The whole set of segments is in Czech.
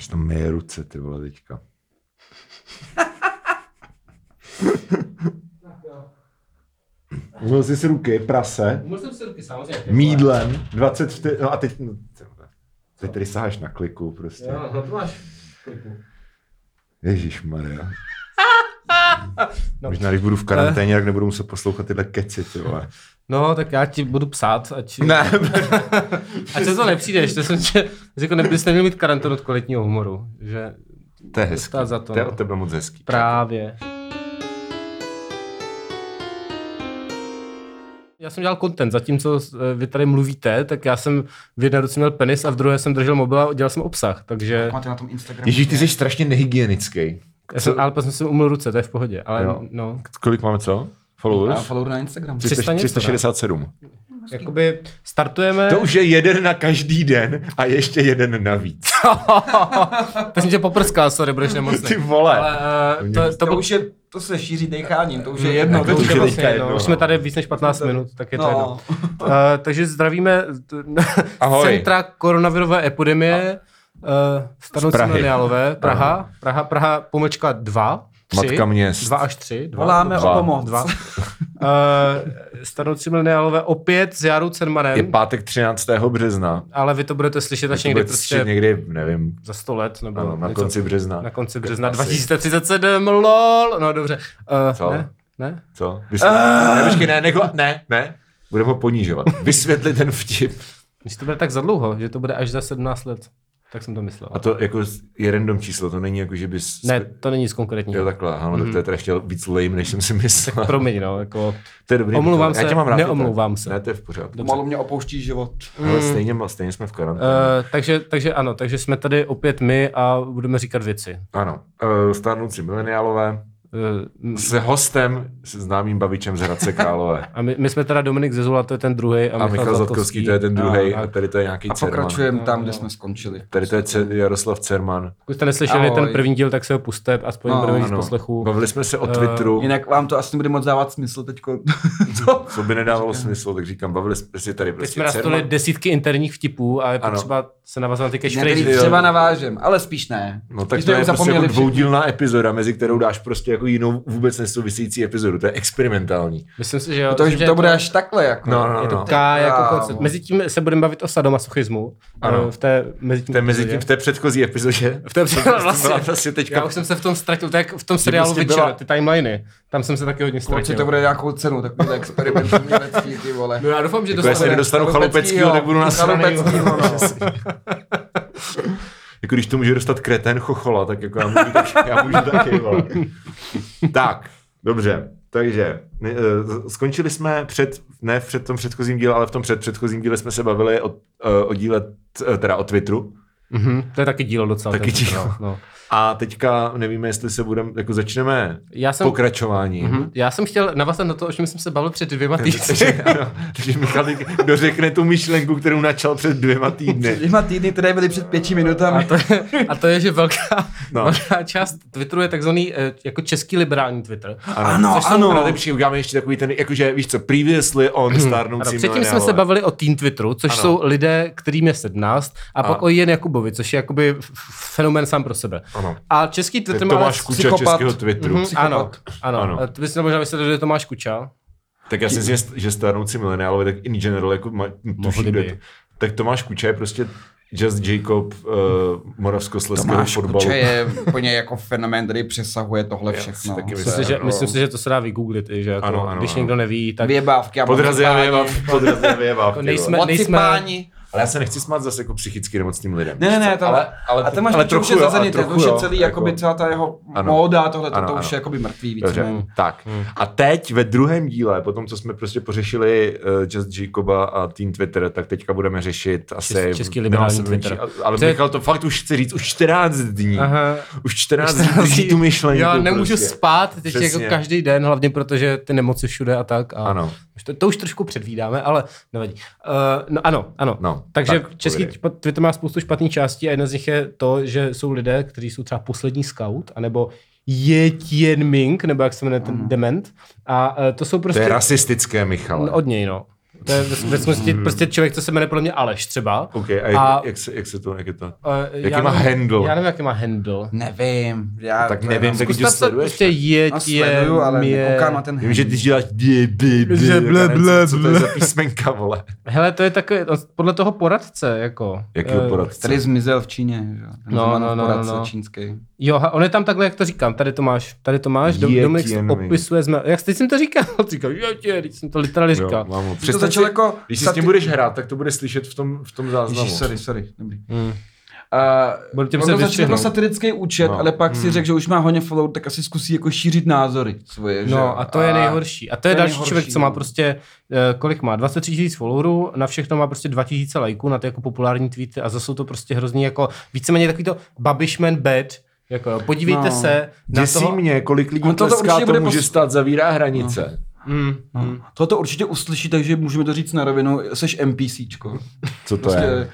Už tam myje ruce, ty vole, teďka. Umyl jsi si ruky, prase, Umyl jsem si ruky samozřejmě. mídlem, 20 vte... No a teď... No, teď tady saháš na kliku prostě. Jo, no to máš. Ježíš Maria. No. Možná, když budu v karanténě, tak nebudu muset poslouchat tyhle keci, ty vole. No, tak já ti budu psát, ať, Ne, ať se to nepřijdeš. To jsem, že, že jako nebyste měli mít karanténu od kvalitního humoru. Že to je hezký. Za to, to je no. od tebe moc hezký. právě. Já jsem dělal content, zatímco eh, vy tady mluvíte, tak já jsem v jedné ruce měl penis a v druhé jsem držel mobil a dělal jsem obsah, takže Máte na tom Instagramu. Ježíš, ty jsi strašně nehygienický. já jsem, ale pak jsem si umyl ruce, to je v pohodě, ale Jo. no, Kolik máme co? A Followers? follower na Instagram. 300 něco, 367. jakoby startujeme, To už je jeden na každý den a ještě jeden navíc. to jsem tě poprskal, sorry, budeš nemocný. Ty vole. Ale uh, to, to, To byl už je, to se šíří decháním, to už je jedno. to to už je vlastně, jedno, no, no. už jsme tady víc než 15 minut, tak je to jedno. No, Uh, takže zdravíme Ahoj. centra koronavirové epidemie, uh, stanoucí Prahy. mileniálové, Praha, Praha, Praha, pomlčka 2, 3, Matka měst. 2 až 3, 2, voláme dva, o pomoc. dva. Uh, stanoucí mileniálové opět s Jarou Je Cermanem, pátek 13. března. ale vy to budete slyšet až To někdy bude prostě někdy, nevím, za 100 let, nebo ano, na něco- konci března. na konci března Asi. 2037, lol, no dobře. Uh, Co? Ne? Ne? Co? Vysvětli... Ne, počkej, ne, nekla... ne, ne. Budeme ho ponížovat. Vysvětli ten vtip. Když to bude tak za dlouho, že to bude až za 17 let, tak jsem to myslel. A to jako je random číslo, to není jako, že bys... Ne, to není nic konkrétního. Jo, takhle, ano, tak to je teda ještě víc lame, než jsem si myslel. Promiň, no, jako... To je dobrý. Omlouvám Já se, tě mám rád, neomlouvám tak. se. Ne, to je v pořádku. Pomalu mě opouští život. Ale stejně, stejně jsme v karanténě. Uh, takže, takže ano, takže jsme tady opět my a budeme říkat věci. Ano, uh, stárnoucí mileniálové Uh, s hostem, s známým bavičem z Hradce Králové. a my, my jsme teda Dominik Zezula, to je ten druhý. A, A Michal Zatkovský, to je ten druhý, a, A, tady to je nějaký A Cerman. pokračujeme tam, kde jsme skončili. Tady to je Ce- Jaroslav Cerman. pokud jste neslyšeli Ahoj. ten první díl, tak se ho puste, aspoň No, budeme víc Ano. poslechu. Bavili jsme se o Eh, Twitteru, Jinak vám to asi nebude moc dávat smysl teďko. Co? co by nedávalo smysl, tak říkám, bavili jsme si tady Teď prostě jsme nastolili desítky interních vtipů a je Ano. potřeba se navazat na ty catchphrases. třeba navážem, ale spíš ne. No tak My to jsme je prostě zapomněli jako dvoudílná epizoda, mezi kterou dáš prostě jako jinou vůbec nesouvisející epizodu. To je experimentální. Myslím si, že jo. To, myslím, že to bude až takhle. Jako. No, no, Je to no. K jako koncept. Mezitím se budeme bavit o sadomasochismu. Ano. V té, mezi To je mezi tím v té předchozí epizodě. V té předchozí- vlastně. Vlastně teďka Já už jsem se v tom ztratil, tak v tom seriálu prostě byla- ty timeliny. Tam jsem se taky hodně Určitě ztratil. to bude nějakou cenu, tak bude experimentní německý, ty vole. No já doufám, že Jako jestli dostane. nedostanu Chalupeckýho. chalupeckýho, tak budu na Chalupeckýho, no. Jako když to může dostat kretén chochola, tak jako já můžu, tak, já můžu taky, vole. Tak, dobře. Takže eh, skončili jsme před, ne v před tom předchozím díle, ale v tom předpředchozím díle jsme se bavili o, eh, o díle, t- teda o Twitteru. Mhm, to je taky dílo docela. Taky ten- dílo. No, no. A teďka nevíme, jestli se budeme, jako začneme Já jsem, pokračováním. mhm, já jsem chtěl navázat na to, o čem jsem se bavil před dvěma týdny. Takže, ano, takže Michal dořekne tu myšlenku, kterou načal před dvěma týdny. Před dvěma týdny, které byly před pěti minutami. A to, je, a to je, že velká, No. velká část Twitteru je takzvaný eh, jako český liberální Twitter. Ano, Což jsou ano. nejlepší, uděláme ještě takový ten, jakože víš co, previously on Ano, stárnoucí předtím jsme se bavili o teen Twitteru, což Ano. jsou lidé, kterým je 17, a pak A- o Jen Jakubovi, což je jakoby fenomén sám pro sebe. Ano. A český Twitter má... Tomáš Kuča psychopat. českého Twitteru. Mhm, ano, psychopat. ano. Ano. ano. Ty bys to možná myslel, že je Tomáš Kuča. Tak já si myslím, že- stárnoucí mileniálové, tak in general, jako ma, tuší, by. kdo to. Tak Tomáš Kuča je prostě Just Jacob uh, moravskoslezského Tomáš fotbalu. Kuče je úplně jako fenomén, který přesahuje tohle Já všechno. taky To myslím, je že, jako myslím si, že to se dá vygooglit, i, že jako, Ano, ano, když ano. někdo neví, tak Vyjebávky a Podrazí a vyjebav, podrazí a vyjebav. Jako nejsme- Mocipáni. Ale já se nechci smát zase jako psychicky nemocným lidem. Ne, ne, ne, to, ale, ale, a ten máš ale ale už trochu je zazený, to trochu už je celý, jako- jakoby celá ta jeho Ano. móda, tohle, Ano, to ano. už je jakoby mrtvý Dobře, víceméně. tak. A teď ve druhém díle, po tom, co jsme prostě pořešili uh, Just Jacoba a Teen Twitter, tak teďka budeme řešit asi... Čes- český nemá liberální se Twitter. menší- Ale To je- Michal to fakt už chce říct, už 14 dní. Aha. Už 14 dní drží tu myšlenku. Já nemůžu prostě. spát teď Přesně. jako každý den, hlavně protože ty nemoci všude a tak. A Ano. To, to už trošku předvídáme, ale nevadí. Uh, no ano, ano. No, Takže tak, český Twitter má spoustu špatných částí a jedna z nich je to, že jsou lidé, kteří jsou třeba poslední scout, anebo Ye Tianming, nebo jak se jmenuje ten dement. A uh, to jsou To prostě... je rasistické, Michale. od něj, no. To je ve ve skutečnosti prostě člověk, co se jmenuje podle mě Aleš třeba. OK, a jak, A- jak, se, jak se to, jak je to? Uh, Jaký já má nevím- handle? Já nevím, jaký má handle. Nevím. Já, Tak nevím, jenom- tak když sleduješ, prostě je, No, je, sleduju, ale mě. nekoukám na ten Vím, že když děláš tak já ble, nevím, ble, co, to je za písmenka, vole. Hele, to je takové, no, podle toho poradce, jako. Jakýho Eh, poradce? Který zmizel v Číně, že? jo? Ten No, Zemanův no, no, poradce no. čínský. Jo, on je tam takhle, jak to říkám, tady to máš, tady to máš, Dom- Dominik opisuje, jsme, jak teď jsem to říkal, říkal, jo tě, teď jsem to literálně říkal. to si, jako Když si s tím budeš hrát, tak to bude slyšet v tom, v tom záznamu. Ježíš, sorry, sorry, dobrý. Hmm. Uh, on muset to začal jako satirický účet, No. no. ale pak si řekl, že už má hodně follow, tak asi zkusí jako šířit názory svoje. že jo? No a to je nejhorší. A to je to je další nejhorší, člověk, co má no. prostě, eh, kolik má, 23 tisíc followerů, na všechno má prostě 2000 lajků, na ty jako populární tweety a zase jsou to prostě hrozný jako víceméně takový to Babishman bad, jako jo, podívejte No. se na Děsí toho... mě, kolik lidí On toto tleská určitě bude tomu, že pos- stát zavírá hranice. Mm, No. mm. Toto určitě uslyší, takže můžeme to říct na rovinu, seš NPCčko. Co to Prostě je?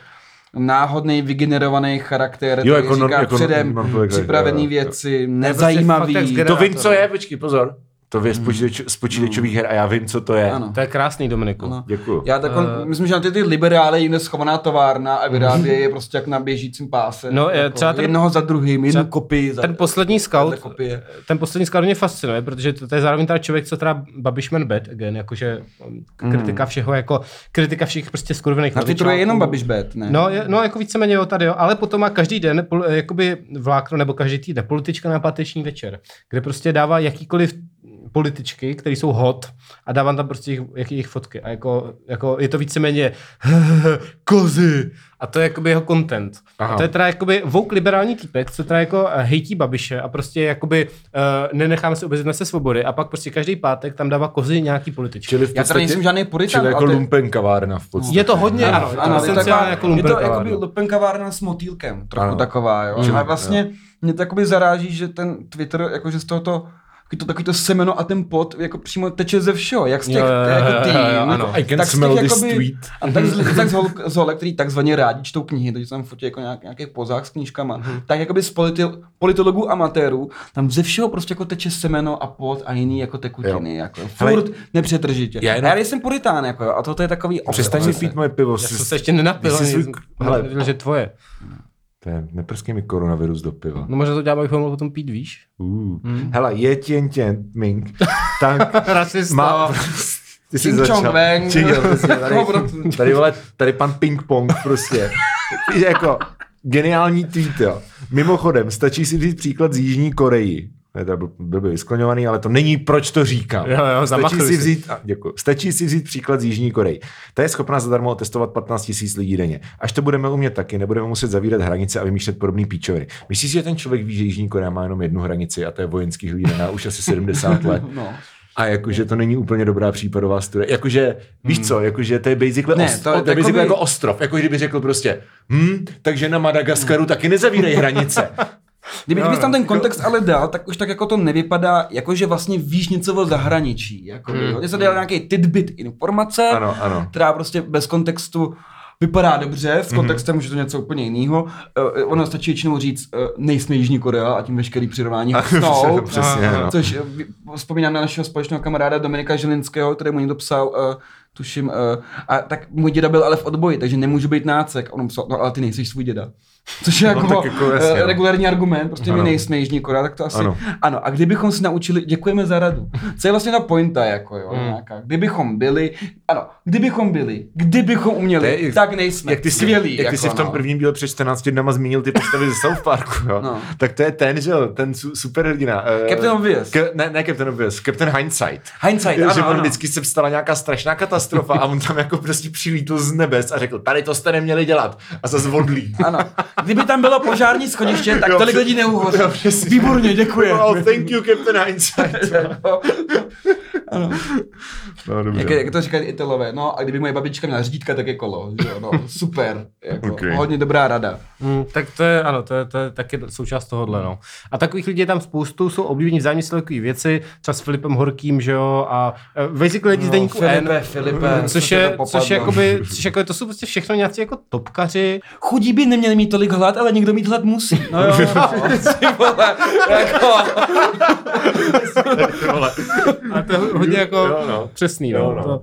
náhodný, vygenerovaný charakter, Jo, který jako non- říká jako předem non-political, připravený jo. věci, nezajímavý. To vím, co je, počkej, pozor. To je z, počítač, z počítačových her a já vím, co to je. Ano. To je krásný, Dominiku. Ano. Děkuju. Já tak, uh, myslím, že na ty, ty liberály jinde schovaná továrna a vyrábí je prostě jak na běžícím páse. No, je, jako třeba ten- jednoho za druhým, jednu kopii za Ten poslední scout, kopie. ten poslední scout mě fascinuje, protože to, to je zároveň teda člověk, co teda Babishman bad again, jakože um, kritika všeho, jako kritika všech prostě skurvených Na Twitteru je jenom Babiš Bet, ne? No, je, no, jako víceméně jo, tady jo, ale potom má každý den jakoby vlákno, nebo každý týden politička na páteční večer, kde prostě dává jakýkoliv političky, které jsou hot a dávám tam prostě jejich, jejich fotky a jako, jako je to víceméně kozy a to je jakoby jeho content. Aha. A to je teda jakoby vouk liberální týpek, co teda jako eh, hejtí Babiše a prostě jakoby uh, nenecháme se obezit se svobody a pak prostě každý pátek tam dává kozy nějaký političky. Čili v Já tady podstatě, nejsem žádný puritán, čili jako to- lumpen kavárna v podstatě. Je to hodně, ano, ano, ano, je to ano taková, jako je to lumpen jakoby kavárna. s motýlkem, trochu Ano. taková, jo. Mm, a vlastně mě to jakoby zaráží, že ten Twitter, jakože z tohoto takový to, takový to semeno a ten pot jako přímo teče ze všeho, jak z těch Jo, jako jo, tým, jo, ano. I can tak z těch smell this jakoby- tweet. A tak z, tak z, hol, z holek, který takzvaně rádi čtou knihy, takže tam fotí jako nějak, nějakých pozách s knížkama, Mhm. tak jakoby z politi, politologů amatérů, tam ze všeho prostě jako teče semeno a pot a jiný jako tekutiny, Jo. jako Hele, furt nepřetržitě. já Já, jenom- já nejsem puritán, jako a toto je takový Přestaň mi pít moje pivo. Já jsem se ještě nenapil, Jsi ani svůj- jsem hele. nevěděl, že tvoje. To je, neprskej mi koronavirus do piva. No možná to dělám, abychom mohli potom pít, víš? Uh. Hele, je těn těn, ming. Tak Rasista. má... Ty jsi začal. Ching, jo, přesně, tady, tady, vole, tady pan ping pong prostě. jako geniální tweet, jo. Mimochodem, stačí si vzít příklad z Jižní Koreji. Je to byl, byl by vyskloňovaný, ale to není, proč to říkám. Jo, jo, stačí si vzít, a, děkuji, stačí si vzít příklad z Jižní Koreji. Ta je schopná zadarmo testovat 15 000 lidí denně. Až to budeme umět taky, nebudeme muset zavírat hranice a vymýšlet podobný píčoviny. Myslíš si, že ten člověk ví, že Jižní Korea má jenom jednu hranici a to je vojenský hlídaná už asi 70 let? No. A jakože to není úplně dobrá případová studie. Jakože, víš co, jakože to je basically, Ne, ne, ost- to je to je basically takový- jako ostrov. Jako kdyby řekl prostě, hm, takže na Madagaskaru taky nezavírej hranice. Kdyby, Jo, kdybys tam no. ten kontext ale dal, tak už tak jako to nevypadá, jako že vlastně víš něco o zahraničí. Jako, Hmm. hmm. Ty se dal nějaký tidbit informace, Ano, ano. která prostě bez kontextu vypadá dobře, s kontextem už je to něco úplně jiného. Uh, ono stačí většinou říct, uh, nejsme Jižní Korea a tím veškerý přirovnání jsou. Přesně, no. Což eh, vy- vzpomínám na našeho společného kamaráda Dominika Žilinského, který mu někdo psal, uh, tuším, uh, a tak můj děda byl ale v odboji, takže nemůžu být nácek. A On psal, no ale ty nejsi svůj děda. Což je No, jako, jako jasně, eh, no. regulární argument, prostě my Ano. nejsme Jižní Korea, tak to asi, Ano. ano. A kdybychom si naučili, děkujeme za radu. Co je vlastně ta pointa, jako jo, Hmm. nějaká. Kdybychom byli, ano, kdybychom byli, kdybychom uměli, je- tak nejsme. Jak ty, jsi, Skvělý, jak ty jsi jako, v tom no. prvním díle před 14 dnama zmínil ty postavy ze South Parku, jo? No. tak to je ten, že jo, ten su- superhrdina. eh, Captain Obvious. Ke, ne, ne Captain Obvious, Captain Hindsight. Hindsight, že ano, on ano. vždycky se vstala nějaká strašná katastrofa a on tam jako prostě přilítl z nebes a řekl, tady to jste neměli dělat. A zase odlí. Ano. Kdyby tam bylo požární schodiště, tak Jo, tolik lidí neuhoří. jo. Výborně, děkuji. Oh, thank you, Captain Hindsight. ano. No, dobře. Jak, jak to říkají Italové, no a kdyby moje babička měla řídítka, tak je kolo. Že jo? No, super. Jako, Okay. Hodně dobrá rada. Mm, tak to je, ano, to je, to je taky součást tohohle, no. A takových lidí je tam spoustu, jsou oblíbení vzájemně si takové věci, třeba s Filipem Horkým, že jo, a uh, basically lidi z deníku Filipe, N, Filipe, což co je, což je jakoby, což jako, to jsou prostě všechno nějací jako topkaři, Chudí by neměli mít tolik hlad, ale někdo mít hlad musí. No jo, no. Vole, jako, a to je hodně jako Jo, no. přesný, no. Jo, no, to, jo.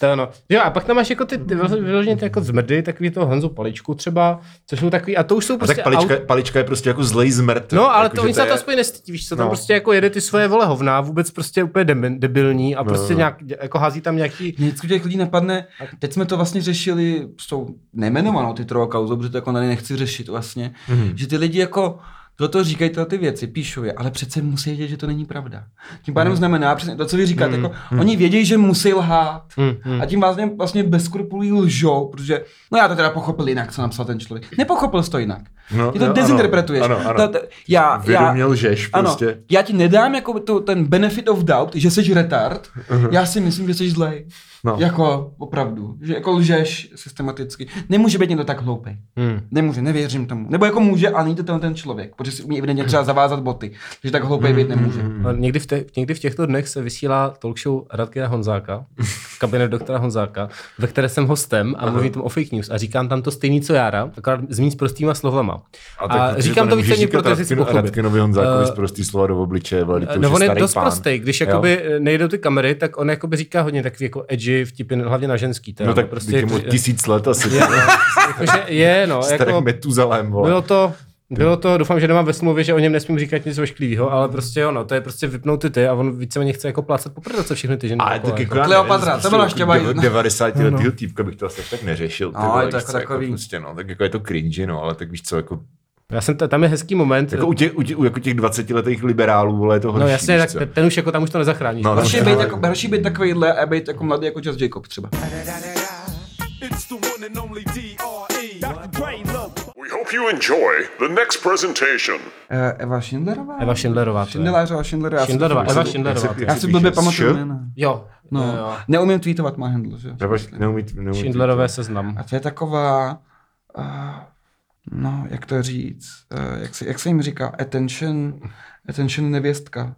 To ono. Jo, a pak tam máš jako ty, ty vyloženě ty jako zmrdy, takový to Honzu Paličku třeba, což jsou takový, a to už jsou A prostě tak palička, aut- palička je prostě jako zlej zmrt. No, ale jako, to oni se na to je- aspoň nestydí, víš co, tam No. prostě jako jede ty svoje vole hovna, vůbec prostě úplně debil- debilní a No, prostě no. nějak, jako hází tam nějaký, vždycky těch lidí napadne, teď jsme to vlastně řešili s tou nejmenovanou Twitterovou kauzou, protože to jako nechci řešit vlastně, mm-hmm. že ty lidi jako toto říkají tyhle ty věci, píšou je, ale přece musí vědět, že to není pravda. Tím pádem mm. znamená přesně to, co vy říkáte, mm. jako oni vědějí, že musí lhát Mm, mm. a tím vlastně, vlastně bez skrupulí lžou, protože, no já to teda pochopil jinak, co napsal ten člověk. Nepochopil jsi to jinak. No, Ty to no, dezinterpretuješ. ano, ano. To, já, já, lžeš ano, prostě. já ti nedám jako to, ten benefit of doubt, že jsi retard, uh-huh. já si myslím, že jsi zlej. No. Jako opravdu, že jako lžeš systematicky. Nemůže být někdo tak hloupý. Hmm. Nemůže, nevěřím tomu. Nebo jako může, ale není to ten, ten člověk, protože si umí evidentně třeba zavázat boty. že tak hloupý být nemůže. No, Někdy v, te, někdy v těchto dnech se vysílá talk show Radkina Honzáka, kabinet doktora Honzáka, ve které jsem hostem a mluvím tam o fake news a říkám tam to stejný, co Jára, akorát s prostýma slovama. A, tak, a říkám to více protože si. Radkinovi Honzákovi Eh, z prostý slova do obličeje, No on je starý dost pán. prostý, když jakoby nejdou ty kamery, tak on jakoby říká hodně takový jako edgy vtipy, hlavně na ženský. Teda, No tak prostě, prostě, mu tisíc let asi. je, no, jakože je, no, jako, Metuzalem, bylo to, bylo to, doufám, že nemám ve smlouvě, že o něm nesmím říkat nic ošklivého, ale prostě ono, to je prostě vypnout ty ty a on víceméně chce jako plácat po prdele, co všechny ty ženy. Ale tak jako. jako já Kleopatra, nevím, to byla štěba jako jedna. 90 No, letýho týpka bych to asi tak neřešil. ty No, vole, je to jako co, takový. prostě, no, tak jako je to cringe, no, ale tak víš co, jako, Já jsem, t- tam je hezký moment. jako u, těch, u, těch, u jako těch 20 letých liberálů, vole, je to horší, no jasně, tak co. ten, ten už jako tam už to nezachráníš. No, No, no, Horší no, být, no, jako, horší být takovýhle a být jako mladý jako Just Jacob třeba. It's the one and only D.R.E. Dr. Dre, look. We hope you enjoy the next presentation. Eh, Eva Schindlerová? Eva Schindlerová. Schindlerová, Schindlerová. já si Schindlerová, Eva Schindlerová. Já si blbě pamatuju jména. Jo. No, jo, jo. neumím tweetovat má handle, že? Neumí, neumí Schindlerové seznam. A to je taková, uh, no, jak to říct, uh, jak, se, jak se jim říká, attention, attention nevěstka.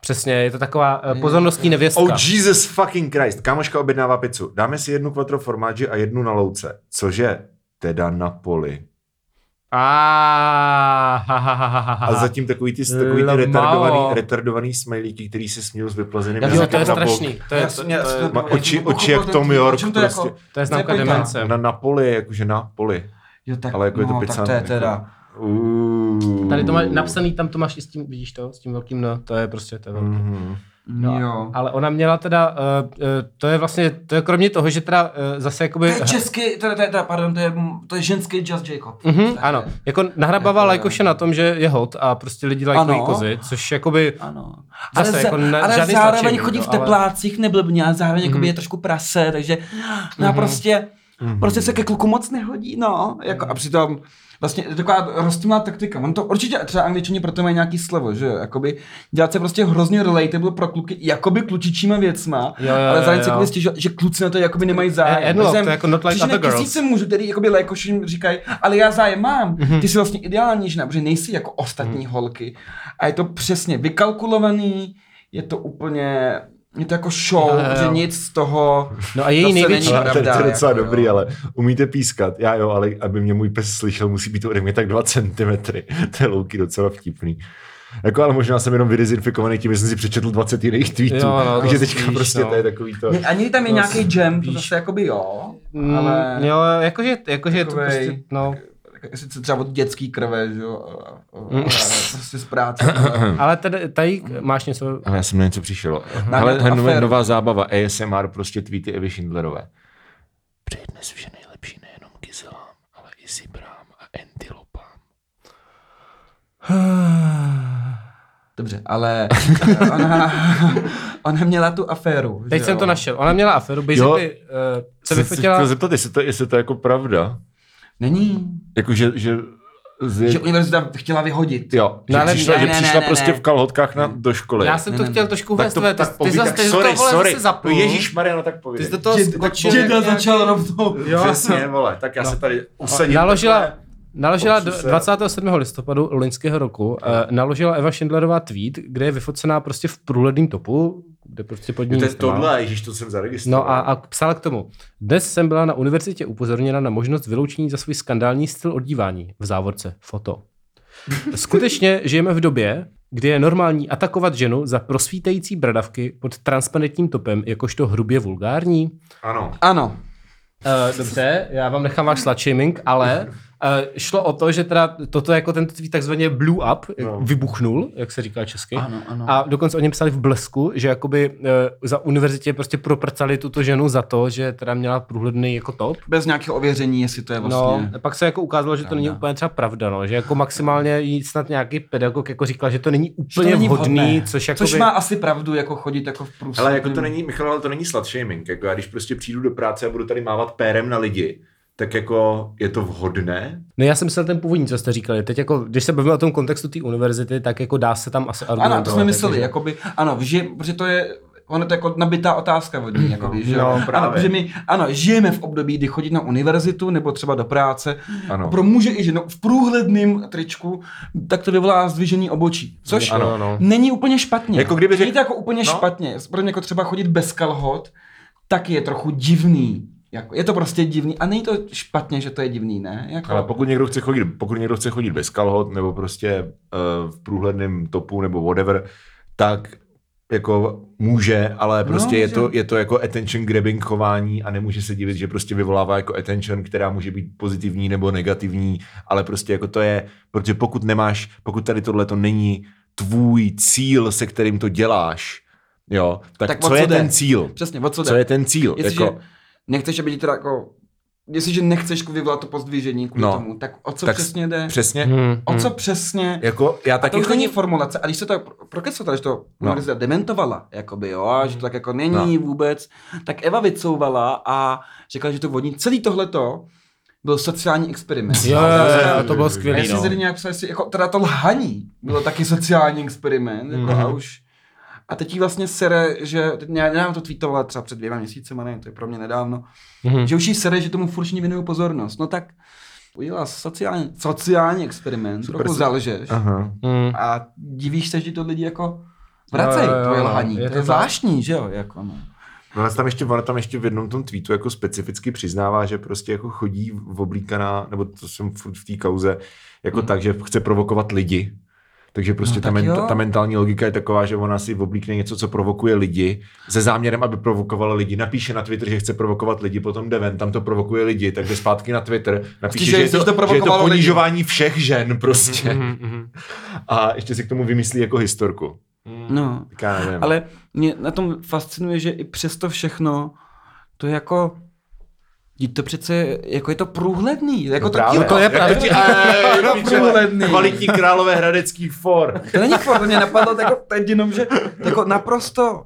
Přesně, je to taková uh, pozornostní nevěstka. Oh Jesus fucking Christ, kámoška objednává pizzu. Dáme si jednu quattro formáži a jednu na louce. Cože? Teda na poli. Ah, ha, ha, ha, ha, ha, ha. A zatím takový ty, takový ty retardovaný, retardovaný smajlíky, který se směl s vyplazeným jsem to je jako strašný. To je, to, to, to, je, oči, oči jak Tom. York, to prostě. jako? to je známka je demence. Na Napoli, jakože na poli. Jo, tak, Ale jako je to no, pizza. tak to je jako- teda. Uh. Tady to má napsaný, tam to máš i s tím, vidíš to, s tím velkým no, to je prostě, to je velký. Mhm. No. Jo. Ale ona měla teda, uh, uh, to je vlastně, to je kromě toho, že teda uh, zase jakoby... To je český, teda, teda, teda, pardon, to je, to je ženský Just Jacob. Mhm, Tak ano, je. jako nahrabává Jako- lajkoše na tom, že je hot a prostě lidi lajkují Ano. kozy, což jakoby... Ano. Zase ale, jako ne- ale žádný zároveň stačení, chodí no, v ale- teplácích neblbně a zároveň mm. je trošku prase, takže no a prostě, prostě se ke kluku moc nehodí, no. Jako, a přitom vlastně je taková rostomilá taktika. On to určitě třeba angličani proto mají nějaký slovo, že jo, jakoby dělat se prostě hrozně relatable pro kluky, jakoby klučičíma věcma, Jo, jo, ale zároveň se stěžovat, že kluci na to jakoby nemají zájem. Eh, Edlo, Protože to jako not like other girls. tisíce mužů, který jakoby říkají, ale já zájem mám, Mhm. ty jsi vlastně ideální žena, protože nejsi jako ostatní holky. A je to přesně vykalkulovaný, je to úplně, je to jako show, Jo, jo, jo. že nic z toho No a její největší- není Ale to, to pravda, je docela jako, dobrý, jo. ale umíte pískat. Já jo, ale aby mě můj pes slyšel, musí být ode mě tak 2 cm. To je louky docela vtipný. Jako, ale možná jsem jenom vydezinfikovaný tím, že jsem si přečetl 20 jiných tweetů. Jo, no, Takže teďka spíš, prostě no. to je takový to... Ne, Ani tam je To nějaký jam, to zase jakoby jo, Mm, ale Jo, jakože, jakože je to Takovej- prostě, no. Sice třeba od dětský krve, že jo, a- a- Mm. ale prostě z práce. Ale tady, tady máš něco, Ale já jsem na něco přišel. Na Ale nějakou nová, aféru. nová zábava, ASMR, prostě tweety Evy Schindlerové. Přeji dnes vše nejlepší nejenom kyselám, ale i zibrám a entilopám. Dobře, ale eh, ona, ona měla tu aféru. teď jsem jo. to našel, ona měla aferu, basically, uh, se Jsem se vyfotila, chtěl zeptat, jestli to, jestli to je jako pravda. Není. Jako, že, že, z, Že univerzita chtěla vyhodit. jo, že No ale přišla, ne, že ne, přišla ne, prostě ne. v kalhotkách na, do školy. já jsem Ne, to ne, chtěl ne. trošku tak uvést, to, tvé, tak ty, ty, ty sorry, toho sorry. zase zapnul. Ježíš Mariano, tak Ty povídej. jsi do toho Děda, skočil. děda začal rovnou. Jo, Přesně, vole, tak já se tady usadím. Naložila, naložila Popřu se. 27. listopadu loňského roku, uh, naložila Eva Schindlerová tweet, kde je vyfocená prostě v průhledném topu, kde prostě pod ní To je tohle, ježíš, to jsem zaregistroval. No a, a psala k tomu. Dnes jsem byla na univerzitě upozorněna na možnost vyloučení za svůj skandální styl odívání v závorce foto. Skutečně žijeme v době, kdy je normální atakovat ženu za prosvítající bradavky pod transparentním topem jakožto hrubě vulgární? Ano. Ano. Uh, dobře, já vám nechám váš slut shaming, ale uh, šlo o to, že teda toto jako tento tweet takzvaně blew up, no. vybuchnul, jak se říká česky. Ano, ano. A dokonce o něm psali v blesku, že jakoby uh, za univerzitě prostě proprcali tuto ženu za to, že teda měla průhledný jako top. Bez nějakého ověření, jestli to je vlastně... No, pak se jako ukázalo, že to není úplně třeba pravda, no, že jako maximálně jí snad nějaký pedagog jako říkal, že to není Že to úplně není vhodný, vhodné. což jako Což má asi pravdu, jako chodit jako v průsledném. Ale jako to není, Michal, ale to není slut shaming. Jako já když prostě přijdu do práce a budu tady mávat pérem na lidi, tak jako je to vhodné? No já jsem myslel ten původní, co jste říkali. Teď jako, když se bavíme o tom kontextu té univerzity, tak jako dá se tam asi argumentovat. Ano, to jsme mysleli, takže- jakoby, ano, že, protože to je, ono to je jako nabitá otázka od ní, jakoby, že jo? no, právě. Ano, protože my, ano, žijeme v období, kdy chodit na univerzitu nebo třeba do práce, Ano. pro muže i ženu v průhledném tričku, tak to vyvolá zdvižení obočí, což Ano, no. není úplně špatně. Jako kdyby Není řek- to jako úplně No. špatně, pro mě jako třeba chodit bez kalhot, tak je trochu divný. Jako, je to prostě divný a není to špatně, že to je divný, ne? Jako, Ale pokud někdo chce chodit, pokud někdo chce chodit bez kalhot nebo prostě uh, v průhledném topu nebo whatever, tak jako může, ale prostě je, může. to, je to jako attention grabbing chování a nemůže se divit, že prostě vyvolává jako attention, která může být pozitivní nebo negativní, ale prostě jako to je, protože pokud nemáš, pokud tady tohle to není tvůj cíl, se kterým to děláš, jo, tak, Tak co co je jde? ten cíl? Přesně, o co Co jde? je ten cíl? Jestliže Jako, nechceš, aby ti teda jako, jestliže nechceš vyvolat to pozdvižení kvůli No. tomu, tak o co tak přesně jde? Přesně. Hmm, O co přesně? Jako, já A taky to už není formulace. A když se to prokecala, že to No. univerzita dementovala, jakoby, jo, a že to tak jako není vůbec, tak Eva vycouvala a řekla, že to vodní celý tohleto byl sociální experiment. Jo, jo, to bylo A skvělý, jestli no. tady nějak psal, jestli, jako, teda to lhaní bylo taky sociální experiment, jako, a Mhm. už a teď jí vlastně sere, že, teď já nedávno to tweetovala třeba před dvěma měsícema, ne, to je pro mě nedávno, Mhm. že už jí sere, že tomu furt věnuju pozornost. No tak udělala sociální, sociální experiment, trochu zalžeš Aha. Hmm. a divíš se, že to lidi jako vracej, Jo, jo, jo, tvoje no. lhaní. Je to to je zvláštní, že jo? Jako, no. No, ona tam ještě, ona tam ještě v jednom tom tweetu jako specificky přiznává, že prostě jako chodí v oblíkaná, nebo to jsem furt v té kauze, jako Hmm. tak, že chce provokovat lidi. Takže prostě No, ta, tak men, jo. ta mentální logika je taková, že ona si oblíkne něco, co provokuje lidi, se záměrem, aby provokovala lidi. Napíše na Twitter, že chce provokovat lidi, potom jde ven, tam to provokuje lidi, tak jde zpátky na Twitter, napíše, Že že, je to, to že je to provokovalo lidi. ponižování všech žen prostě. Mhm, mhm. A ještě si k tomu vymyslí jako historku. no. Já nevím. Ale mě na tom fascinuje, že i přesto všechno to je jako Vždyť to přece, jako je to průhledný, jako No to právě. to je ti- Ej, No, piče, průhledný. Kvalitní králové hradecký for. To není fakt, to mě napadlo jako teď jenom, že jako naprosto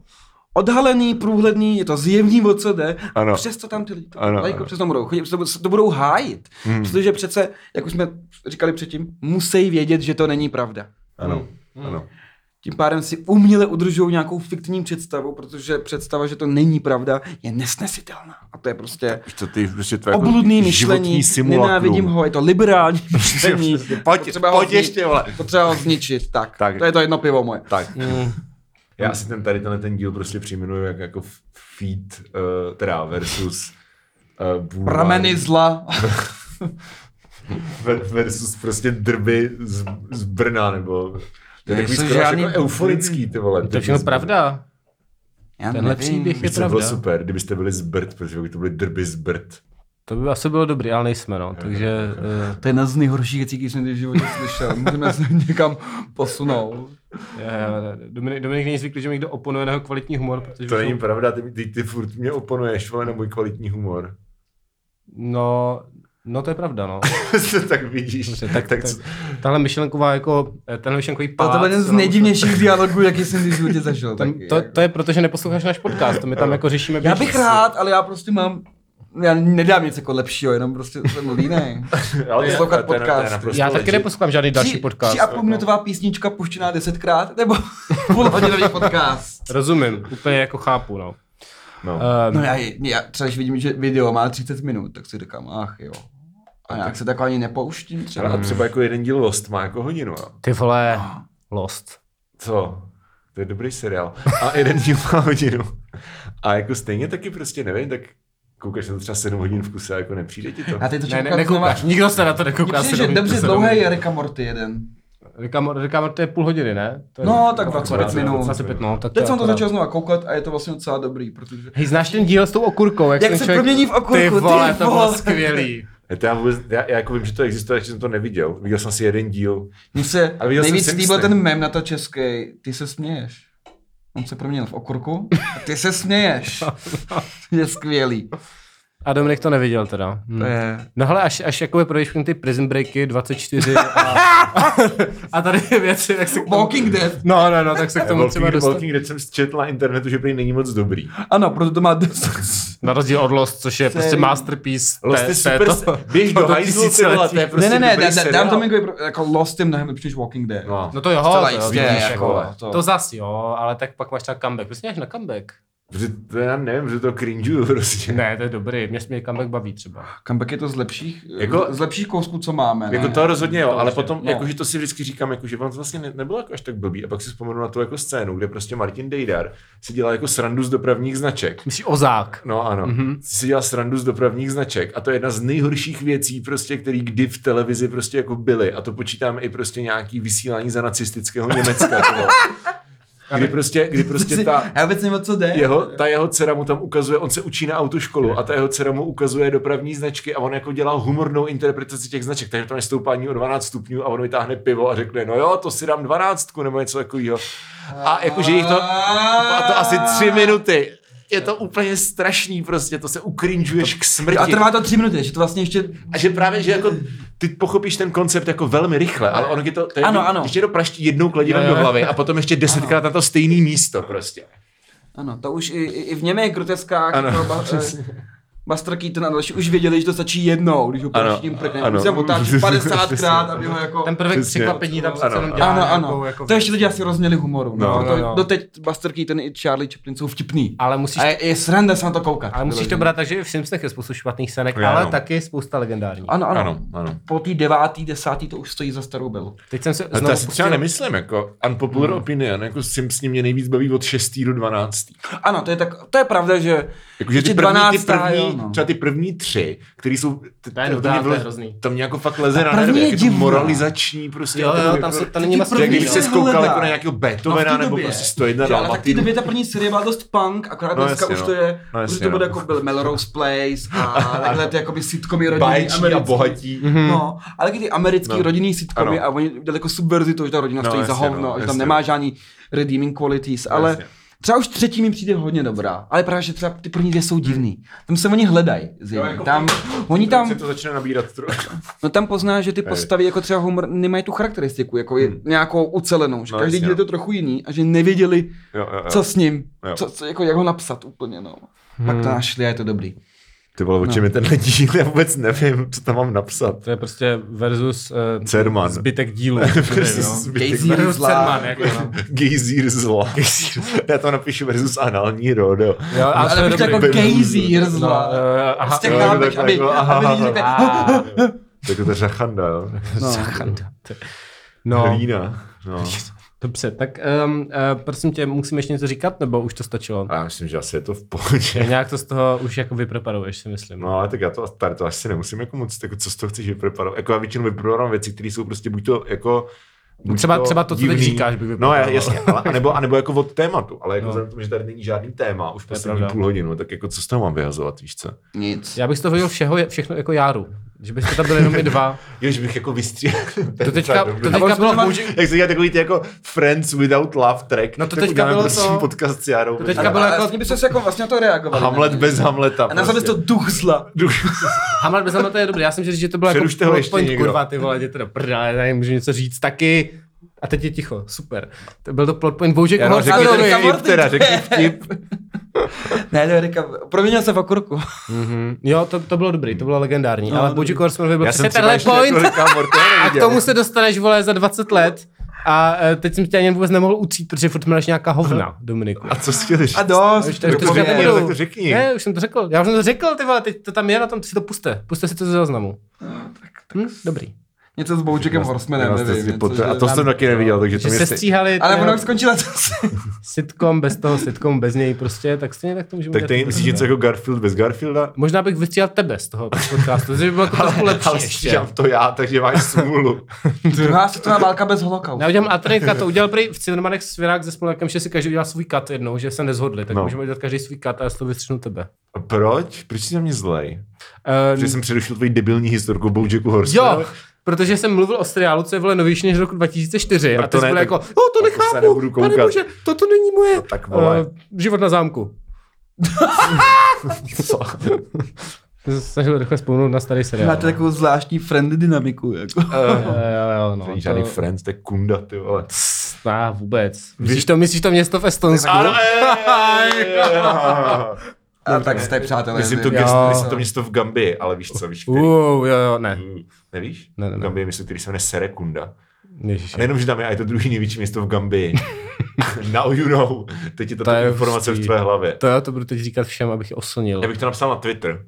odhalený, průhledný, je to zjevný, o co jde, Ano. a přesto tam ty lidi to, Ano, jako ano. přesto budou chodit, přesto to, to budou hájit, Hmm. protože přece, jak už jsme říkali předtím, musí vědět, že to není pravda. Ano, ano. Tím pádem si uměle udržují nějakou fiktivní představu, protože představa, že to není pravda, je nesnesitelná. A to je prostě to ty, prostě tvoje jako obludný životní myšlení, simulakrum. nenávidím ho, je to liberální myšlení. Pojď, Potřeba ho pojď zni- ještě, vole. Potřeba ho zničit, tak, Tak. to je to jedno pivo moje. Tak, Hmm. já si ten tady tenhle ten díl prostě přijmenuju jak jako feed, uh, teda versus uh. Prameny zla. Ver- versus prostě drby z, z Brna, nebo to je takový skoro žádný jako euforický, ty vole. To je všechno pravda. Já Tenhle nevím. příběh je co by bylo pravda. super, kdybyste byli z Brd, protože by to byly drby z Brd. To by asi bylo dobrý, ale nejsme, no. Takže uh, To je jedna z nejhorších věcí, které jsem kdy v životě slyšel. Můžeme se někam posunout. Dominik, Dominik není zvyklý, že mi někdo oponuje na jeho kvalitní humor, protože To není jsou- pravda, ty, ty, ty furt mě oponuješ, vole, na můj kvalitní humor. No, no to je pravda, no. tak vidíš. Dobře, tak, tak, co- Tahle myšlenková jako, eh, tenhle myšlenkový pád. To byl jeden z nejdivnějších dialogů, jaký jsem kdy v životě zažil. To, taky, to, jako. to, je proto, že neposloucháš náš podcast, to my tam jako řešíme Já bych rád, ale já prostě mám já nedám nic jako lepšího, jenom prostě jsem línej. Ale Poslouchat podcast. Já taky neposlouchám žádný další Tři, podcast. tři a půl minutová písnička puštěná desetkrát, nebo půl hodinový podcast. Rozumím, úplně jako chápu, no. No. Um, No já, já třeba když vidím, že video má 30 minut, tak si říkám, ach jo. A nějak se tak ani nepouštím třeba. Ale třeba jako jeden díl Lost má jako hodinu, jo. ty vole, Lost. Co? To je dobrý seriál. A jeden díl má hodinu. A jako stejně taky prostě nevím, tak koukáš na to třeba 7 hodin v kuse a jako nepřijde ti to. Já teď to Ne, ne, nekoukáš, nikdo se na to nekouká. přijde, že dobře dlouhý je Rick a Morty jeden. Rick Morty je půl hodiny, ne? To je No, tak jako 25 akorát, minut. 25, no, tak Teď to jsem to akorát. začal znovu koukat a je to vlastně docela dobrý, protože... Hej, znáš ten díl s tou okurkou? Jak, Jak se člověk- promění v okurku, Ty ty vole, to bylo vole. Skvělý. Já, vůbec, já, já jako vím, že to existuje, takže jsem to neviděl. Viděl jsem si jeden díl. Mně se Ale viděl jsem nejvíc Simpsony. líbil ten mem na to český, ty se směješ. On se proměnil v okurku a ty se směješ. je skvělý. A Dominik to neviděl teda. Hm. To je... No hele, až, až jakoby projdeš všechny ty Prison Breaky 24 a, a tady ty věci, tak se k tomu... Walking Dead. No, no, no, tak se k tomu třeba Walking, dostat. Walking Dead jsem četl na internetu, že prý není moc dobrý. Ano, proto to má 10. Na rozdíl od Lost, což je prostě masterpiece. Lost té- je super, běž do hajzlu, ty vole, to je prostě ne, ne, ne, dám to mi jako Lost je mnohem lepší než Walking Dead. No. No to jo, to, jo, jistě, jako, jako, to- to zas jo, ale tak pak máš třeba comeback. Prostě máš na comeback. Protože to já nevím, že to cringe prostě. Ne, to je dobrý, mě mě comeback baví třeba. Comeback je to z lepších, Jako- jako, z lepších kousků, co máme. Jako ne? to rozhodně jo, To ale potom, no. jakože to si vždycky říkám, jako, že on to vlastně ne, nebylo jako až tak blbý. A pak si vzpomenu na tu jako scénu, kde prostě Martin Dejdar si dělal jako srandu z dopravních značek. Myslíš Ozák? No ano, mm-hmm. si dělal srandu z dopravních značek a to je jedna z nejhorších věcí, prostě, které kdy v televizi prostě jako byly a to počítám i prostě nějaký vysílání za nacistického Německa. Kdy prostě, kdy prostě ta, Já vůbec nevím, co jde. jeho, ta jeho dcera mu tam ukazuje, on se učí na autoškolu a ta jeho dcera mu ukazuje dopravní značky a on jako dělá humornou interpretaci těch značek, takže tam je stoupání o 12 stupňů a on vytáhne pivo a řekne, no jo, to si dám 12 nebo něco takového. A jakože jich to, a to asi tři minuty. Je to úplně strašný prostě, to se ukrinžuješ k smrti. A trvá to tři minuty, že to vlastně ještě... A že právě, že jako ty pochopíš ten koncept jako velmi rychle, ale ono je to, to je, Ano, ano. ještě to praští jednou kladivem do hlavy a potom ještě desetkrát na to stejný místo prostě. Ano, to už i, i v groteskách, Ano, jako ba, přesně. eh, Buster Keaton a další už věděli, že to stačí jednou, když ho Ano, tím prkne. ano. Už se otáčí 50krát, aby ho jako... Ten prvek Přesně. překvapení tam přece Ano, jenom dělá Ano, nějakou ano. jako to ještě lidi asi rozměli humoru. No, No, no, no, to. Doteď Buster Keaton i Charlie Chaplin jsou vtipný. Ale musíš, A je, je sranda se na to koukat. ale musíš to brát tak, že i v Simpsonech je spoustu špatných scének, Já ale ano. taky spousta legendárních. Ano, ano. Ano, ano. Po té devátý, desátý to už stojí za starou belu. Teď jsem se Ale to znovu já si třeba nemyslím, jako unpopular hmm. opinion, jako Simpsoni mě nejvíc baví od 6. do 12. Ano, to je, tak, to je pravda, že Jakože ty první, ty 12. první, jo, no. třeba ty první tři, který jsou, ty, To je to, nuda, mě to je hrozný. to mě jako fakt leze na nervy, je jak je to divná. moralizační prostě. Jo, jo, jako, tam, se, tam není moc první jak dobrý, kdyby se no. skoukal jako na nějakého No, Beethovena té nebo prostě 101 Jo, ale tak v té době ta první série byla dost punk, akorát No dneska jasně, už no. to je, No už jasně, to bude no. jako byl Melrose Place a takhle ty jakoby sitcomy rodinný a bohatí. No, ale taky ty americký No. no. rodinný sitcomy a oni dali jako subverzi to, že ta rodina No, stojí za hovno, no, že tam nemá žádný redeeming qualities, ale Jasně. Třeba už třetí mi přijde hodně dobrá, ale právě, že třeba ty první dvě jsou divný. Tam se oni hledají, zjevně. jako tam, v- oni tam, Se to začne nabírat trochu. no tam pozná, že ty postavy jako třeba humor nemají tu charakteristiku, jako je nějakou ucelenou, že No, každý díl je no. to trochu jiný a že nevěděli, Jo, jo, jo. co s ním, Jo. co, co, jako jak ho napsat úplně, no. Pak to našli a je to dobrý. Ty vole, o čem je tenhle díl, já vůbec nevím, co tam mám napsat. To je prostě versus uh, Cerman. zbytek dílu. Versus no. zbytek- Gejzír. Cerman, jako, no. Gejzír zla. Já to napíšu versus anální rodo. Jo, a Ale to je jako gejzír No, zla. aha, Z těch aby, jako, aby lidi řekli. Tak to je řachanda, jo. no. Zachanda. No, Hlína. No. Dobře, tak um, uh, prosím tě, musím ještě něco říkat, nebo už to stačilo? A já myslím, že asi je to v Já pohodě. nějak to z toho už jako vypreparuješ, si myslím. No ale tak já to, tady to asi nemusím jako moc, jako co z toho chceš vypreparovat. Jako já většinou vypreparovám věci, které jsou prostě buď to jako buď Třeba- třeba to, co teď říkáš, bych No vypreparoval. já- jasně, ale, anebo, anebo jako od tématu, ale jako No. vzhledem k tomu, že tady není žádný téma, už poslední půl hodinu, tak jako co z toho mám vyhazovat, víš co? Nic. Já bych z toho viděl všeho, všechno jako járu. Že byste tam byli jenom my dva. Jo, že bych jako vystříhal. To teďka, to teďka bylo použi- Jak se dělá takový ty jako Friends Without Love track. No to teďka bylo to- podcast s Jarou. to teďka bylo jako- vlastně byste se jako vlastně na to reagovali. Hamlet ne? bez Hamleta. A nazvali to duch zla. Hamlet bez Hamleta je dobrý. Já jsem si říct, že to bylo jako Přerušte ho ještě kurva, ty vole, jděte do prdele, já tady můžu něco říct taky. A teď je ticho, super. To byl to plot point Bojack Já no, řekni ten vtip teda, řekni vtip. Ne, to je Rika, proměnil se v okurku. Mhm. Jo, to, to bylo dobrý, to bylo legendární. No, ale Bojack Horseman byl Já přesně tenhle point. jako A k tomu se dostaneš, vole, za 20 let. A eh, teď jsem tě ani vůbec nemohl utřít, protože furt máš nějaká hovna, Dominiku. A co jsi chtěl říct? A dost. Už to, už to tak to řekni. Ne, už jsem to řekl. Já už jsem to řekl, ty vole, teď to tam je na tom, ty si to puste. Puste si to ze záznamu. Hm? Dobrý. Něco s Boučekem Horsemanem, nevím. si něco, A to jsem taky neviděl, takže to mě se stříhali Ale ono už skončila zase. sitcom bez toho, sitcom bez něj prostě, tak stejně tak to můžeme Tak taky. myslíš něco jako Garfield bez Garfielda? Možná bych vystříhal tebe z toho podcastu, že by bylo jako trošku lepší ale ještě. to já, takže máš smůlu. Druhá světová válka bez holokaustu. Já udělám alternativka, to udělal prý v Cinemanex Svirák ze Spolkem, že si každý udělal svůj kat jednou, že se nezhodli, tak No. můžeme udělat každý svůj kat a já z toho vystřihnu tebe. A proč? Proč jsi na mě zlej? Uh, Že jsem přerušil tvoji debilní historku Bojacku Horsemana? Protože jsem mluvil o seriálu, co je vole novější než roku 2004 Tak a to ty jsi ne, byl tak- jako, no to to nechápu, nebudu pane bože, toto není moje. No tak vole. Uh, život na zámku. Co? Jsem se snažil rychle vzpomenout na starý seriál. Máte takovou zvláštní friendly dynamiku. Jako. Uh, jo, jo, no, To není žádný friends, to je kunda, ty vole. Ná, vůbec. Myslíš to, myslíš to město v Estonsku? A tak jste přátelé. Myslím to, Jo. myslím to město v Gambii, ale víš co, víš, který? Wow, jo, jo, ne. Mm, Nevíš? Ne, ne, ne. V Gambii město, který se jmenuje Serekunda. Ježiši. A nejenom, že tam je, a je to druhý největší město v Gambii. Now you know. Teď je to, To ta je informace hustý. v tvé hlavě. To jo, to budu teď říkat všem, abych oslnil. Já bych to napsal na Twitter.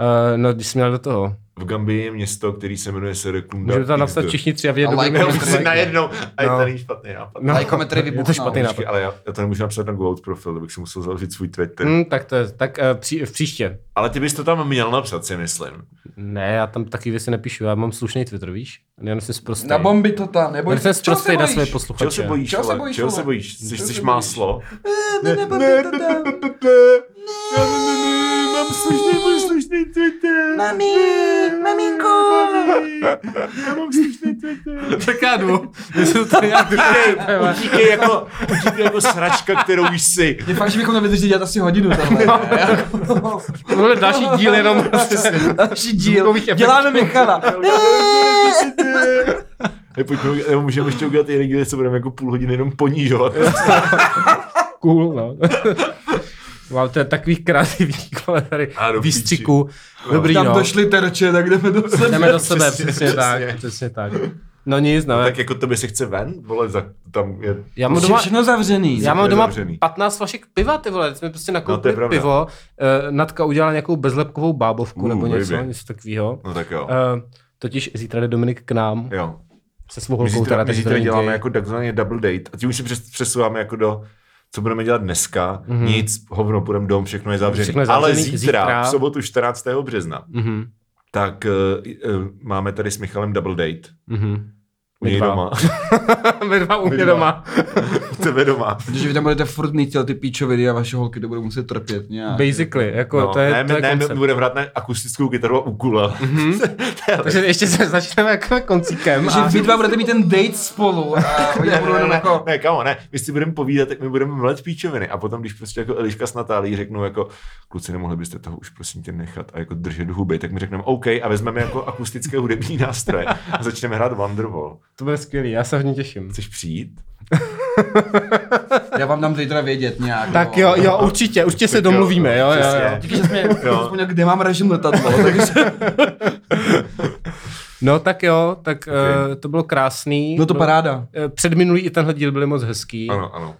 Uh, no, když jsi měl do toho. V Gambii je město, který se jmenuje Serekunda. Můžeme tam napsat všichni tři a vědět like. najednou. A je No. to není špatný nápad. No, Lajkometry je to vybuchnou. špatný nápad. Ale já, já to nemůžu napsat na Goat profil, to bych si musel založit svůj Twitter. Hmm, tak to je, tak uh, pří, v příště. Ale ty bys to tam měl napsat, si myslím. Ne, já tam taky věci nepíšu, já mám slušný Twitter, víš? Já nejsem zprostý. Na bomby to tam, nebo Já jsem zprostý na své posluchače. Čeho se bojíš, Čeho se bojíš, Čeho se bojíš? Jsi, Čeho jsi se máslo? Ne, ne, bomby to tam. Mám slušný, můj slušný Twitter. Mami, maminko. Já mám slušný Twitter. Tak já jdu. To já jdu. Utíkej jako, utíkej jako sračka, kterou jsi. Je fakt, že bychom to vydrželi dělat asi hodinu tohle. Jako- Tohle je další díl jenom Další díl. Děláme Michala. Hej, pojďme, nebo můžeme ještě udělat jeden díl, co budeme jako půl hodiny jenom ponížovat. cool, no. Mám to takových kreativních tady A do výstřiků. Dobrý, Tam no. došli terče, tak jdeme do sebe. Jdeme do sebe, Přesně, přesně, přesně. tak, přesně tak. No nic, no. Tak jako tobě se chce ven, vole, za, tam je... já mám doma, všechno zavřený. já mám doma zavřený. 15 flašek piva, ty vole, jsme prostě No, nakoupili pravda. pivo, uh, Natka udělala nějakou bezlepkovou bábovku Uh, nebo něco, baby. něco takového. No tak jo. Uh, totiž zítra jde Dominik k nám Jo. se svou My holkou, zítra, teda, my zítra děláme jako takzvaný double date a tím už si přes, přesouváme jako do co budeme dělat dneska, mm-hmm. nic, hovno, půjdeme dom, všechno je zavřené. Všechno je Ale zavřený, zítra, zítra. v sobotu 14. března, Mhm, tak uh, uh, máme tady s Michalem double date. mhm. U My něj dva. doma. My dva u mě doma. U tebe doma. Protože vy tam budete furt mít tyhle ty píčoviny a vaše holky to budou muset trpět nějak. Basically, jako No, to je, ne, to je my, ne, my koncept. budeme hrát na akustickou kytaru a ukulele. Mm-hmm. Takže ještě se začneme jako koncíkem. Takže A... vy dva budete mít ten date spolu a ne, ne, ne, jako... ne, kamo, ne, my si budeme povídat, tak my budeme mlet píčoviny a potom, když prostě jako Eliška s Natálí řeknou jako, kluci, nemohli byste toho už prosím tě nechat a jako držet huby, tak my řekneme OK a vezmeme jako akustické hudební nástroje a začneme hrát Wonderwall. To bude skvělý, já se hodně těším. Chceš přijít? Já vám dám zítra vědět nějak. Tak jo, jo, určitě, určitě se domluvíme, jo, jo, jo. Díky, že jsi mě vzpomněl, kde mám režim letadlo, takže... No tak jo, tak Ok. uh, to bylo krásný. No to paráda. eh, Předminulý i tenhle díl byly moc hezký. Ano, ano.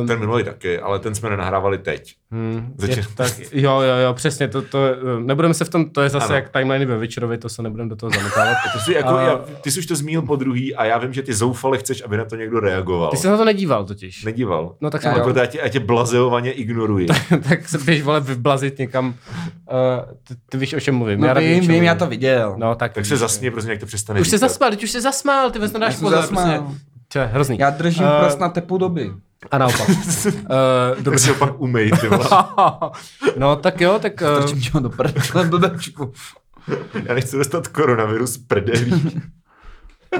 Uh, Ten minulý taky, ale ten jsme nenahrávali teď. hmm, tak, jo, jo, jo, přesně, to, to, eh, nebudeme se v tom, to je zase Ano. jak timeliny ve Večerovi, to se nebudeme do toho zamotávat. To jsi jako, A- já, ty jsi už to zmínil po druhý a já vím, že ty zoufale chceš, aby na to někdo reagoval. Ty jsi na to nedíval totiž. Nedíval. No tak Já já tě, já tě blazeovaně ignoruji. tak se běž vole vyblazit někam. Uh, ty, ty víš, o čem mluvím. No já vím, vím, já to viděl. No tak. tak se zasně, prostě jak to přestane Už se zasmál, teď už se zasmál, ty vůbec nedáš pozor. Prostě. To je hrozný. Já držím Eh, prst na tepu doby. A naopak. uh, Tak dobře. si ho pak umej, ty vole. no tak jo, tak... Uh, Strčím tě ho do prdele, blbečku. Já nechci dostat koronavirus prdelí.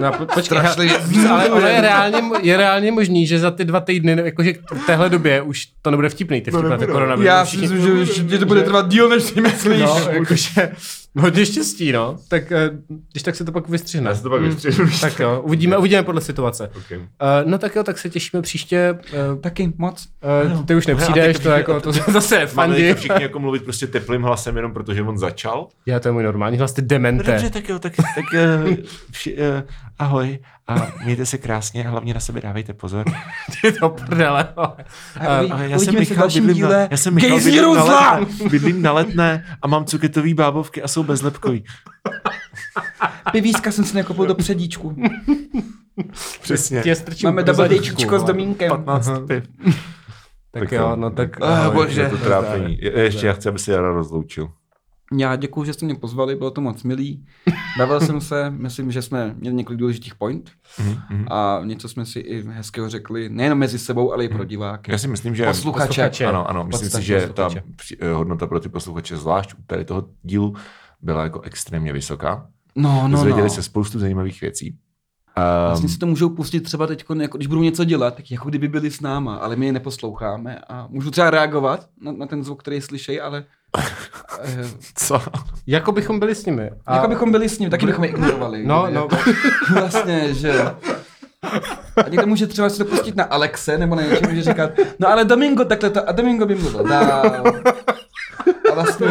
no, po, počkej, Strašlivě víš, ale ono je reálně, je reálně možný, že za ty dva týdny, jakože v téhle době už to nebude vtipný, ty vtipné, ty nebude. koronavirus. Já si myslím, že, že to bude trvat díl, než si myslíš. No, jakože hodně štěstí, no. Tak eh, když tak se to pak vystřihne. Já se to pak Hmm. vystřihnu. Tak jo, uvidíme, uvidíme podle situace. Okay. Uh, no tak jo, tak se těšíme příště. Uh, Taky moc. uh, ty už nepřijdeš, teď to, jako, to zase Máme fandí. všichni jako mluvit prostě teplým hlasem jenom protože on začal. Já to je můj normální hlas, ty demente. tak jo, tak, tak uh, vši, uh, ahoj a mějte se krásně a hlavně na sebe dávejte pozor. Ty to prdele. A A já jsem Michal, bydlím na, já jsem Michal, bydlím na, letné, bydlím na letné a mám cuketový bábovky a jsou bezlepkový. Pivíska jsem si nekoupil do předíčku. Přesně. Tě strčím Máme do double dejčíčko s domínkem. 15 piv. Tak jo, no tak... Ahoj. bože. Je to trápení. Je- Ještě já chci, aby se Jara rozloučil. Já děkuji, že jste mě pozvali, bylo to moc milý. Bavil jsem se, myslím, že jsme měli několik důležitých point Mhm, a něco jsme si i hezkého řekli, nejen mezi sebou, ale i pro diváky. Já si myslím, že... Posluchače. Posluchače. Ano, ano, myslím si, že ta eh, hodnota pro ty posluchače, zvlášť u tady toho dílu, byla jako extrémně vysoká. No, no, Dozvěděli no. se spoustu zajímavých věcí. Vlastně Um, si to můžou pustit třeba teď, jako když budou něco dělat, tak jako kdyby byli s náma, ale my je neposloucháme a můžu třeba reagovat na, na ten zvuk, který slyšejí, ale co? Jako bychom byli s nimi. A... jako bychom byli s ním, taky bychom je ignorovali. No, kdyby no. Jako, vlastně, že... A někdo může třeba si to pustit na Alexe, nebo na něčem, může říkat, no ale Domingo takhle to, a Domingo by mluvil dál. A vlastně,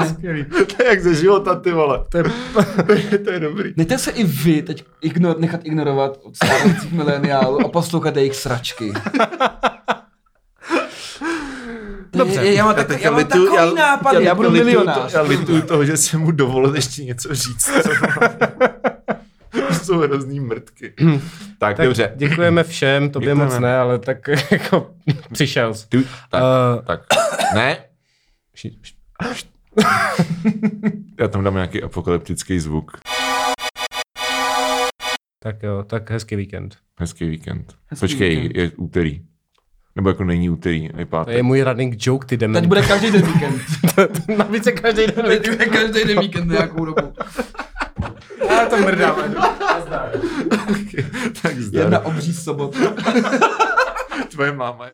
to je jak ze života, ty vole. To je, to je dobrý. Nechte se i vy teď ignor, nechat ignorovat od stávajících mileniálů a poslouchat jejich sračky. Dobře, já, já mám, tak, teďka já mám lituju- takový nápad, já, já budu lituju milionář. To, já lituju toho, že jsem mu dovolil ještě něco říct. To jsou hrozný mrtky. tak, Tak dobře. děkujeme všem, tobě Děkujeme. moc ne, ale tak jako přišel jsi. Ty, tak, Eh, tak. Ne. Já tam dám nějaký apokalyptický zvuk. Tak jo, tak hezký víkend. Hezký víkend. Hezký Počkej, víkend. je úterý. Nebo jako není úterý, je To pátek. je můj running joke, ty jdeme. Teď bude každý den víkend. Navíc je každý den Teď bude každý den víkend nějakou dobu. Já to mrdám. tak zdar. Jedna obří sobota. Tvoje máma